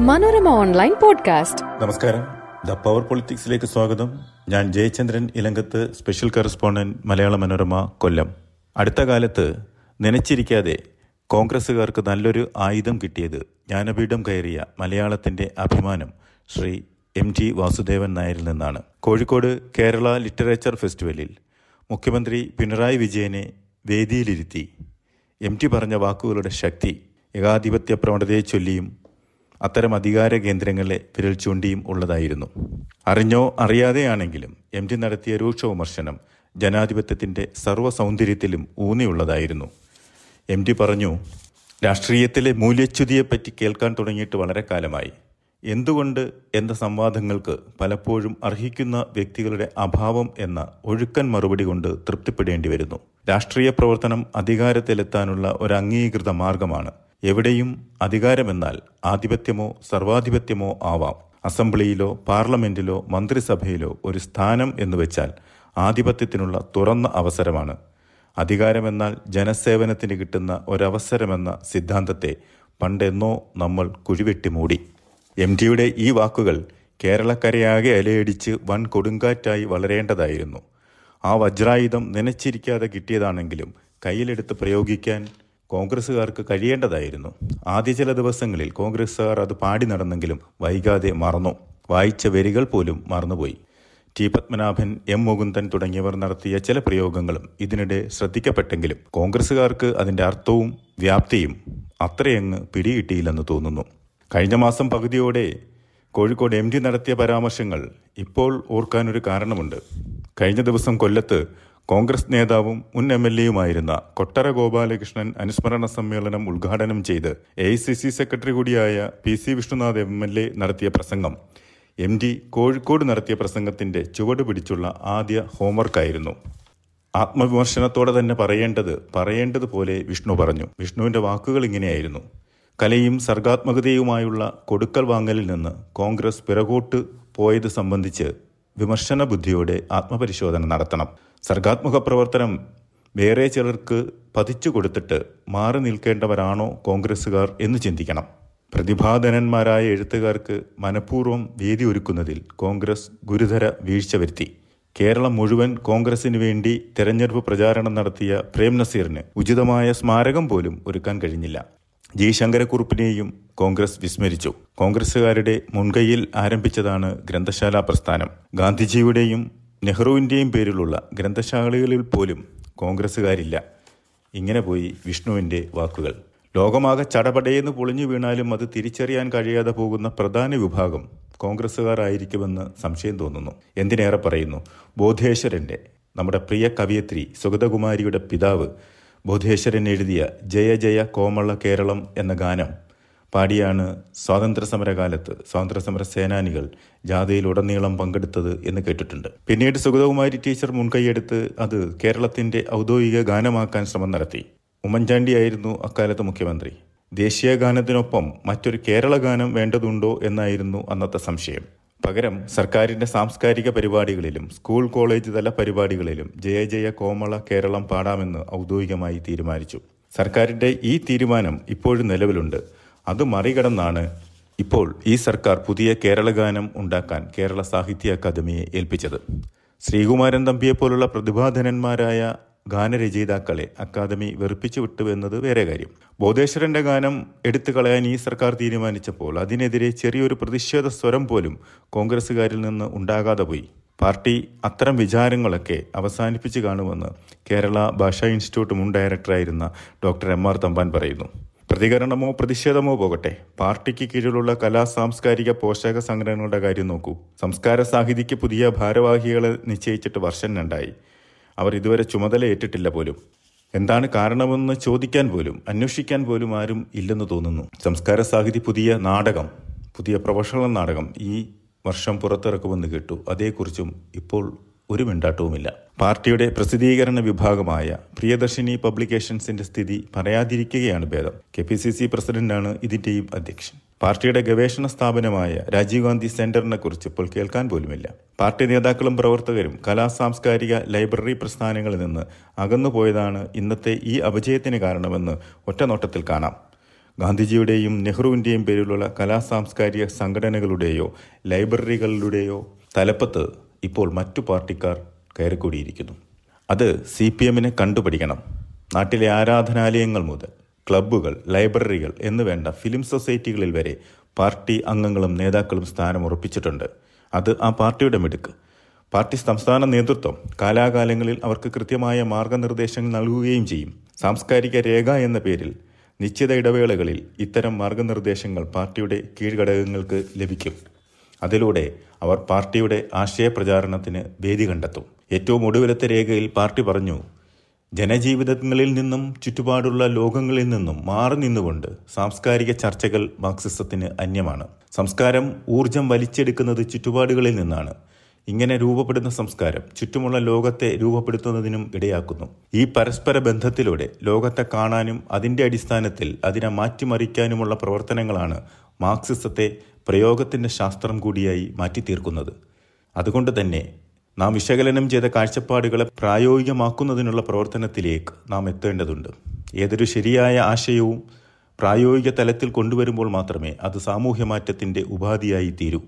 Manorama online podcast. നമസ്കാരം. The power പൊളിറ്റിക്സിലേക്ക് സ്വാഗതം. ഞാൻ ജയചന്ദ്രൻ ഇലങ്കത്ത് സ്പെഷ്യൽ കറസ്പോണ്ടന്റ് മലയാള മനോരമ കൊല്ലം. അടുത്ത കാലത്ത് നനച്ചിരിക്കാതെ കോൺഗ്രസ്സുകാർക്ക് നല്ലൊരു ആയുധം കിട്ടിയത് ജ്ഞാനപീഠം കയറിയ മലയാളത്തിന്റെ അഭിമാനം ശ്രീ എം ടി വാസുദേവൻ നായരിൽ നിന്നാണ്. കോഴിക്കോട് കേരള ലിറ്ററേച്ചർ ഫെസ്റ്റിവലിൽ മുഖ്യമന്ത്രി പിണറായി വിജയനെ വേദിയിലിരുത്തി. എം ടി പറഞ്ഞ വാക്കുകളുടെ ശക്തി ഏകാധിപത്യ പ്രവണതയെ ചൊല്ലിയും അത്തരം അധികാര കേന്ദ്രങ്ങളെ വിരൽ ചൂണ്ടിയും ഉള്ളതായിരുന്നു. അറിഞ്ഞോ അറിയാതെയാണെങ്കിലും എം ടി നടത്തിയ രൂക്ഷ വിമർശനം സർവ സൗന്ദര്യത്തിലും ഊന്നിയുള്ളതായിരുന്നു. എം ടി പറഞ്ഞു രാഷ്ട്രീയത്തിലെ മൂല്യച്യുതിയെപ്പറ്റി കേൾക്കാൻ തുടങ്ങിയിട്ട് വളരെ കാലമായി. എന്തുകൊണ്ട് എന്ന സംവാദങ്ങൾക്ക് പലപ്പോഴും അർഹിക്കുന്ന വ്യക്തികളുടെ അഭാവം എന്ന ഒഴുക്കൻ മറുപടി കൊണ്ട് തൃപ്തിപ്പെടേണ്ടി വരുന്നു. രാഷ്ട്രീയ പ്രവർത്തനം അധികാരത്തിലെത്താനുള്ള ഒരു അംഗീകൃത മാർഗമാണ്. എവിടെയും അധികാരമെന്നാൽ ആധിപത്യമോ സർവാധിപത്യമോ ആവാം. അസംബ്ലിയിലോ പാർലമെന്റിലോ മന്ത്രിസഭയിലോ ഒരു സ്ഥാനം എന്ന് വെച്ചാൽ ആധിപത്യത്തിനുള്ള തുറന്ന അവസരമാണ്. അധികാരമെന്നാൽ ജനസേവനത്തിന് കിട്ടുന്ന ഒരവസരമെന്ന സിദ്ധാന്തത്തെ പണ്ടെന്നോ നമ്മൾ കുഴിവെട്ടി മൂടി. എം ടിയുടെ ഈ വാക്കുകൾ കേരളക്കരയാകെ അലയടിച്ച് വൻ കൊടുങ്കാറ്റായി വളരേണ്ടതായിരുന്നു. ആ വജ്രായുധം നനച്ചിരിക്കാതെ കിട്ടിയതാണെങ്കിലും കയ്യിലെടുത്ത് പ്രയോഗിക്കാൻ കോൺഗ്രസ്സുകാർക്ക് കഴിയേണ്ടതായിരുന്നു. ആദ്യ ചില ദിവസങ്ങളിൽ കോൺഗ്രസ്സുകാർ അത് പാടി നടന്നെങ്കിലും വൈകാതെ മറന്നു. വായിച്ച വരികൾ പോലും മറന്നുപോയി. ടി പത്മനാഭൻ എം മുകുന്ദൻ തുടങ്ങിയവർ നടത്തിയ ചില പ്രയോഗങ്ങളും ഇതിനിടെ ശ്രദ്ധിക്കപ്പെട്ടെങ്കിലും കോൺഗ്രസ്സുകാർക്ക് അതിന്റെ അർത്ഥവും വ്യാപ്തിയും അത്രയങ്ങ് പിടികിട്ടിയില്ലെന്ന് തോന്നുന്നു. കഴിഞ്ഞ മാസം പകുതിയോടെ കോഴിക്കോട് എം നടത്തിയ പരാമർശങ്ങൾ ഇപ്പോൾ ഓർക്കാനൊരു കാരണമുണ്ട്. കഴിഞ്ഞ ദിവസം കൊല്ലത്ത് കോൺഗ്രസ് നേതാവും മുൻ എം എൽ എയുമായിരുന്ന കൊട്ടര ഗോപാലകൃഷ്ണൻ അനുസ്മരണ സമ്മേളനം ഉദ്ഘാടനം ചെയ്ത് എ സെക്രട്ടറി കൂടിയായ P C Vishnunath M L A നടത്തിയ പ്രസംഗം. എം ഡി കോഴിക്കോട് നടത്തിയ പ്രസംഗത്തിന്റെ ചുവട് പിടിച്ചുള്ള ആദ്യ ഹോംവർക്കായിരുന്നു. ആത്മവിമർശനത്തോടെ തന്നെ പറയേണ്ടത് പറയേണ്ടതുപോലെ വിഷ്ണു പറഞ്ഞു. വിഷ്ണുവിന്റെ വാക്കുകൾ ഇങ്ങനെയായിരുന്നു. കലയും സർഗാത്മകതയുമായുള്ള കൊടുക്കൽ വാങ്ങലിൽ നിന്ന് കോൺഗ്രസ് പിറകോട്ട് പോയത് സംബന്ധിച്ച് വിമർശന ബുദ്ധിയോടെ ആത്മപരിശോധന നടത്തണം. സർഗാത്മക പ്രവർത്തനം വേറെ ചിലർക്ക് പതിച്ചു കൊടുത്തിട്ട് മാറി നിൽക്കേണ്ടവരാണോ കോൺഗ്രസ്സുകാർ എന്ന് ചിന്തിക്കണം. പ്രതിഭാധനന്മാരായ എഴുത്തുകാർക്ക് മനഃപൂർവം വേദി ഒരുക്കുന്നതിൽ കോൺഗ്രസ് ഗുരുതര വീഴ്ച വരുത്തി. കേരളം മുഴുവൻ കോൺഗ്രസിന് വേണ്ടി തെരഞ്ഞെടുപ്പ് പ്രചാരണം നടത്തിയ പ്രേം നസീറിന് ഉചിതമായ സ്മാരകം പോലും ഒരുക്കാൻ കഴിഞ്ഞില്ല. ജി. ശങ്കരക്കുറുപ്പിനെയും കോൺഗ്രസ് വിസ്മരിച്ചു. കോൺഗ്രസുകാരുടെ മുൻകൈയിൽ ആരംഭിച്ചതാണ് ഗ്രന്ഥശാല പ്രസ്ഥാനം. ഗാന്ധിജിയുടെയും നെഹ്റുവിന്റെയും പേരിലുള്ള ഗ്രന്ഥശാലകളിൽ പോലും കോൺഗ്രസ്സുകാരില്ല. ഇങ്ങനെ പോയി വിഷ്ണുവിന്റെ വാക്കുകൾ. ലോകമാകെ ചടപടയെന്ന് പൊളിഞ്ഞു വീണാലും അത് തിരിച്ചറിയാൻ കഴിയാതെ പോകുന്ന പ്രധാന വിഭാഗം കോൺഗ്രസ്സുകാരായിരിക്കുമെന്ന് സംശയം തോന്നുന്നു. എന്തിനേറെ പറയുന്നു? ബോധേശ്വരന്റെ നമ്മുടെ പ്രിയ കവിയത്രി സുഗതകുമാരിയുടെ പിതാവ് ബോധേശ്വരൻ എഴുതിയ ജയ ജയ കോമള കേരളം എന്ന ഗാനം പാടിയാണ് സ്വാതന്ത്ര്യ സമരകാലത്ത് സ്വാതന്ത്ര്യ സമര സേനാനികൾ ജാഥയിലുടനീളം പങ്കെടുത്തത് എന്ന് കേട്ടിട്ടുണ്ട്. പിന്നീട് സുഗതകുമാരി ടീച്ചർ മുൻകൈയെടുത്ത് അത് കേരളത്തിന്റെ ഔദ്യോഗിക ഗാനമാക്കാൻ ശ്രമം നടത്തി. ഉമ്മൻചാണ്ടിയായിരുന്നു അക്കാലത്ത് മുഖ്യമന്ത്രി. ദേശീയ ഗാനത്തിനൊപ്പം മറ്റൊരു കേരള ഗാനം വേണ്ടതുണ്ടോ എന്നായിരുന്നു അന്നത്തെ സംശയം. പകരം സർക്കാരിന്റെ സാംസ്കാരിക പരിപാടികളിലും സ്കൂൾ കോളേജ് തല പരിപാടികളിലും ജയ ജയ കോമള കേരളം പാടാമെന്ന് ഔദ്യോഗികമായി തീരുമാനിച്ചു. സർക്കാരിന്റെ ഈ തീരുമാനം ഇപ്പോഴും നിലവിലുണ്ട്. അത് മറികടന്നാണ് ഇപ്പോൾ ഈ സർക്കാർ പുതിയ കേരള ഗാനം ഉണ്ടാക്കാൻ കേരള സാഹിത്യ അക്കാദമിയെ ഏൽപ്പിച്ചത്. ശ്രീകുമാരൻ തമ്പിയെപ്പോലുള്ള പ്രതിഭാധനന്മാരായ ഗാനരചയിതാക്കളെ അക്കാദമി വെറുപ്പിച്ചു വിട്ടു എന്നത് വേറെ കാര്യം. ബോധേശ്വരന്റെ ഗാനം എടുത്തു കളയാൻ ഈ സർക്കാർ തീരുമാനിച്ചപ്പോൾ അതിനെതിരെ ചെറിയൊരു പ്രതിഷേധ സ്വരം പോലും കോൺഗ്രസുകാരിൽ നിന്ന് ഉണ്ടാകാതെ പോയി. പാർട്ടി അത്തരം വിചാരങ്ങളൊക്കെ അവസാനിപ്പിച്ചു കാണുമെന്ന് കേരള ഭാഷാ ഇൻസ്റ്റിറ്റ്യൂട്ട് മുൻ ഡയറക്ടറായിരുന്ന ഡോക്ടർ എം ആർ തമ്പാൻ പറയുന്നു. പ്രതികരണമോ പ്രതിഷേധമോ പോകട്ടെ. പാർട്ടിക്ക് കീഴിലുള്ള കലാ സാംസ്കാരിക പോഷക സംഘടനകളുടെ കാര്യം നോക്കൂ. സംസ്കാര സാഹിതിക്ക് പുതിയ ഭാരവാഹികളെ നിശ്ചയിച്ചിട്ട് വർഷം രണ്ടായി. അവർ ഇതുവരെ ചുമതല ഏറ്റിട്ടില്ല പോലും. എന്താണ് കാരണമെന്ന് ചോദിക്കാൻ പോലും അന്വേഷിക്കാൻ പോലും ആരും ഇല്ലെന്ന് തോന്നുന്നു. സംസ്കാര സാഹിതി പുതിയ നാടകം പുതിയ പ്രൊഫഷണൽ നാടകം ഈ വർഷം പുറത്തിറക്കുമെന്ന് കേട്ടു. അതേക്കുറിച്ചും ഇപ്പോൾ ഒരു മിണ്ടാട്ടവുമില്ല. പാർട്ടിയുടെ പ്രസിദ്ധീകരണ വിഭാഗമായ പ്രിയദർശിനി പബ്ലിക്കേഷൻസിന്റെ സ്ഥിതി പറയാതിരിക്കുകയാണ് ഭേദം. കെ പി സി സി പ്രസിഡന്റാണ് ഇതിന്റെയും അധ്യക്ഷൻ. പാർട്ടിയുടെ ഗവേഷണ സ്ഥാപനമായ രാജീവ് ഗാന്ധി സെന്ററിനെ കുറിച്ച് ഇപ്പോൾ കേൾക്കാൻ പോലുമില്ല. പാർട്ടി നേതാക്കളും പ്രവർത്തകരും കലാ സാംസ്കാരിക ലൈബ്രറി പ്രസ്ഥാനങ്ങളിൽ നിന്ന് അകന്നുപോയതാണ് ഇന്നത്തെ ഈ അപജയത്തിന് കാരണമെന്ന് ഒറ്റനോട്ടത്തിൽ കാണാം. ഗാന്ധിജിയുടെയും നെഹ്റുവിന്റെയും പേരിലുള്ള കലാ സാംസ്കാരിക സംഘടനകളുടെയോ ലൈബ്രറികളുടെയോ തലപ്പത്ത് ഇപ്പോൾ മറ്റു പാർട്ടിക്കാർ കയറിക്കൂടിയിരിക്കുന്നു. അത് സി പി എമ്മിനെ കണ്ടുപഠിക്കണം നാട്ടിലെ ആരാധനാലയങ്ങൾ മുതൽ ക്ലബ്ബുകൾ ലൈബ്രറികൾ എന്ന് വേണ്ട ഫിലിം സൊസൈറ്റികളിൽ വരെ പാർട്ടി അംഗങ്ങളും നേതാക്കളും സ്ഥാനം ഉറപ്പിച്ചിട്ടുണ്ട്. അത് ആ പാർട്ടിയുടെ മിടുക്ക്. പാർട്ടി സംസ്ഥാന നേതൃത്വം കാലാകാലങ്ങളിൽ അവർക്ക് കൃത്യമായ മാർഗനിർദ്ദേശങ്ങൾ നൽകുകയും ചെയ്യും. സാംസ്കാരിക രേഖ എന്ന പേരിൽ നിശ്ചിത ഇടവേളകളിൽ ഇത്തരം മാർഗനിർദ്ദേശങ്ങൾ പാർട്ടിയുടെ കീഴ്ഘടകങ്ങൾക്ക് ലഭിക്കും. അതിലൂടെ അവർ പാർട്ടിയുടെ ആശയപ്രചാരണത്തിന് വേദി കണ്ടെത്തും. ഏറ്റവും ഒടുവിലത്തെ രേഖയിൽ പാർട്ടി പറഞ്ഞു ജനജീവിതങ്ങളിൽ നിന്നും ചുറ്റുപാടുള്ള ലോകങ്ങളിൽ നിന്നും മാറി നിന്നുകൊണ്ട് സാംസ്കാരിക ചർച്ചകൾ മാർക്സിസത്തിന് അന്യമാണ്. സംസ്കാരം ഊർജം വലിച്ചെടുക്കുന്നത് ചുറ്റുപാടുകളിൽ നിന്നാണ്. ഇങ്ങനെ രൂപപ്പെടുന്ന സംസ്കാരം ചുറ്റുമുള്ള ലോകത്തെ രൂപപ്പെടുത്തുന്നതിനും ഇടയാക്കുന്നു. ഈ പരസ്പര ബന്ധത്തിലൂടെ ലോകത്തെ കാണാനും അതിന്റെ അടിസ്ഥാനത്തിൽ അതിനെ മാറ്റിമറിക്കാനുമുള്ള പ്രവർത്തനങ്ങളാണ് മാർക്സിസത്തെ പ്രയോഗത്തിന്റെ ശാസ്ത്രം കൂടിയായി മാറ്റിത്തീർക്കുന്നത്. അതുകൊണ്ട് തന്നെ നാം വിശകലനം ചെയ്ത കാഴ്ചപ്പാടുകളെ പ്രായോഗികമാക്കുന്നതിനുള്ള പ്രവർത്തനത്തിലേക്ക് നാം എത്തേണ്ടതുണ്ട്. ഏതൊരു ശരിയായ ആശയവും പ്രായോഗിക തലത്തിൽ കൊണ്ടുവരുമ്പോൾ മാത്രമേ അത് സാമൂഹ്യ മാറ്റത്തിന്റെ ഉപാധിയായി തീരൂ.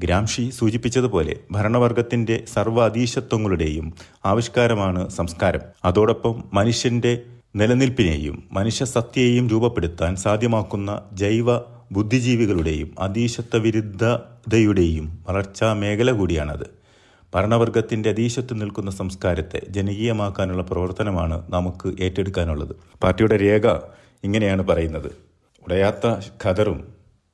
ഗ്രാംഷി സൂചിപ്പിച്ചതുപോലെ ഭരണവർഗത്തിന്റെ സർവ അതീശത്വങ്ങളുടെയും ആവിഷ്കാരമാണ് സംസ്കാരം. അതോടൊപ്പം മനുഷ്യന്റെ നിലനിൽപ്പിനെയും മനുഷ്യസത്തയെയും രൂപപ്പെടുത്താൻ സാധ്യമാക്കുന്ന ജൈവ ബുദ്ധിജീവികളുടെയും അതീശത്വ വിരുദ്ധതയുടെയും വളർച്ചാ മേഖല കൂടിയാണത്. ഭരണവർഗത്തിന്റെ അതീശത്ത് നിൽക്കുന്ന സംസ്കാരത്തെ ജനകീയമാക്കാനുള്ള പ്രവർത്തനമാണ് നമുക്ക് ഏറ്റെടുക്കാനുള്ളത്. പാർട്ടിയുടെ രേഖ ഇങ്ങനെയാണ് പറയുന്നത്. ഉടയാത്ത ഖദറും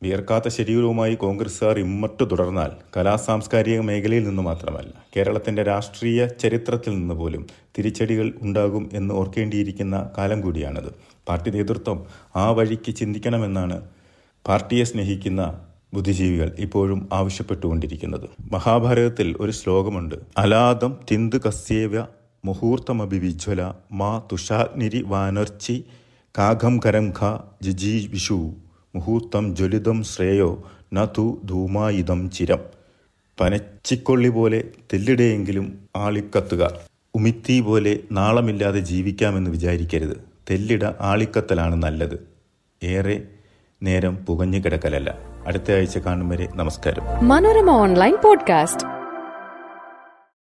വിയർക്കാത്ത ശരീരവുമായി കോൺഗ്രസുകാർ ഇമ്മട്ട് തുടർന്നാൽ കലാ സാംസ്കാരിക മേഖലയിൽ നിന്ന് മാത്രമല്ല കേരളത്തിന്റെ രാഷ്ട്രീയ ചരിത്രത്തിൽ നിന്ന് പോലും തിരിച്ചടികൾ ഉണ്ടാകും എന്ന് ഓർക്കേണ്ടിയിരിക്കുന്ന കാലം കൂടിയാണത്. പാർട്ടി നേതൃത്വം ആ വഴിക്ക് ചിന്തിക്കണമെന്നാണ് പാർട്ടിയെ സ്നേഹിക്കുന്ന ബുദ്ധിജീവികൾ ഇപ്പോഴും ആവശ്യപ്പെട്ടുകൊണ്ടിരിക്കുന്നത്. മഹാഭാരതത്തിൽ ഒരു ശ്ലോകമുണ്ട് അലാദം തിന്ത് കസ്യേവ മുഹൂർത്തമഭിവിജ്വല മാ തുഷാഗ്നിരി വാനർച്ചി കാഘം കരം ജിജി വിഷു മുഹൂർത്തം ജ്വലിതം ശ്രേയോ ന തു ധൂമായുധം ചിരം. പനച്ചിക്കൊള്ളി പോലെ തെല്ലിടെയെങ്കിലും ആളിക്കത്തുക. ഉമിത്തി പോലെ നാളമില്ലാതെ ജീവിക്കാമെന്ന് വിചാരിക്കരുത്. തെല്ലിട ആളിക്കത്തലാണ് നല്ലത്. ഏറെ നേരം പുകഞ്ഞു കിടക്കലല്ല. അടുത്ത ആഴ്ച കാണും വരെ നമസ്കാരം. Manorama online podcast.